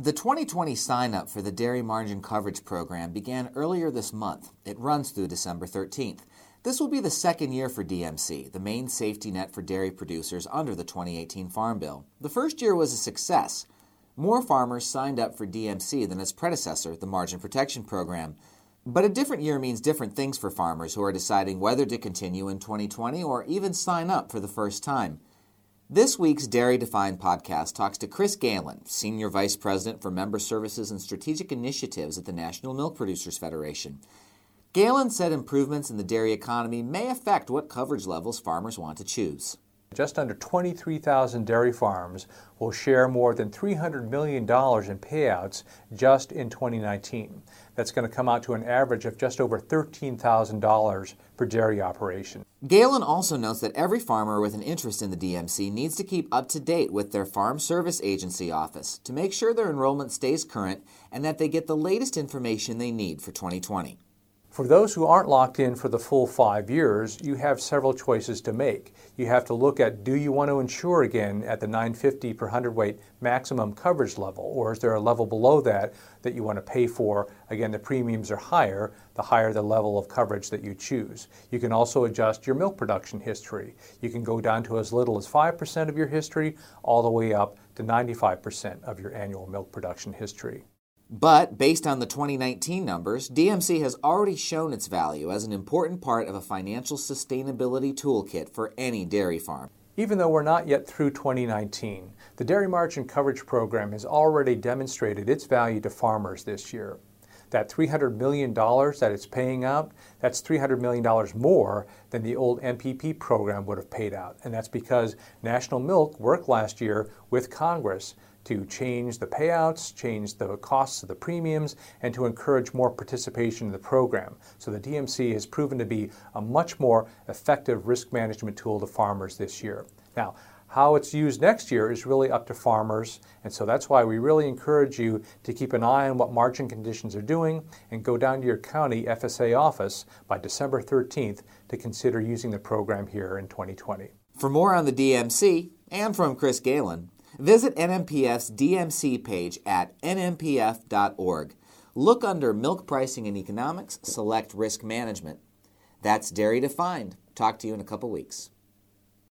The 2020 sign up for the Dairy Margin Coverage Program began earlier this month. It runs through December 13th. This will be the second year for DMC, the main safety net for dairy producers under the 2018 Farm Bill. The first year was a success. More farmers signed up for DMC than its predecessor, the Margin Protection Program. But a different year means different things for farmers who are deciding whether to continue in 2020 or even sign up for the first time. This week's Dairy Defined podcast talks to Chris Galen, Senior Vice President for Member Services and Strategic Initiatives at the National Milk Producers Federation. Galen said improvements in the dairy economy may affect what coverage levels farmers want to choose. Just under 23,000 dairy farms will share more than $300 million in payouts just in 2019. That's going to come out to an average of just over $13,000 per dairy operation. Galen also notes that every farmer with an interest in the DMC needs to keep up to date with their Farm Service Agency office to make sure their enrollment stays current and that they get the latest information they need for 2020. For those who aren't locked in for the full five years, you have several choices to make. You have to look at do you want to insure again at the 950 per hundredweight maximum coverage level, or is there a level below that that you want to pay for? Again, the premiums are higher, the higher the level of coverage that you choose. You can also adjust your milk production history. You can go down to as little as 5% of your history, all the way up to 95% of your annual milk production history. But based on the 2019 numbers, DMC has already shown its value as an important part of a financial sustainability toolkit for any dairy farm. Even though we're not yet through 2019, the Dairy Margin Coverage Program has already demonstrated its value to farmers this year. That $300 million that it's paying out, that's $300 million more than the old MPP program would have paid out. And that's because National Milk worked last year with Congress to change the payouts, change the costs of the premiums, and to encourage more participation in the program. So the DMC has proven to be a much more effective risk management tool to farmers this year. Now, how it's used next year is really up to farmers, and so that's why we really encourage you to keep an eye on what margin conditions are doing and go down to your county FSA office by December 13th to consider using the program here in 2020. For more on the DMC and from Chris Galen, Visit NMPF's DMC page at nmpf.org. Look under Milk Pricing and Economics, select Risk Management. That's Dairy Defined. Talk to you in a couple weeks.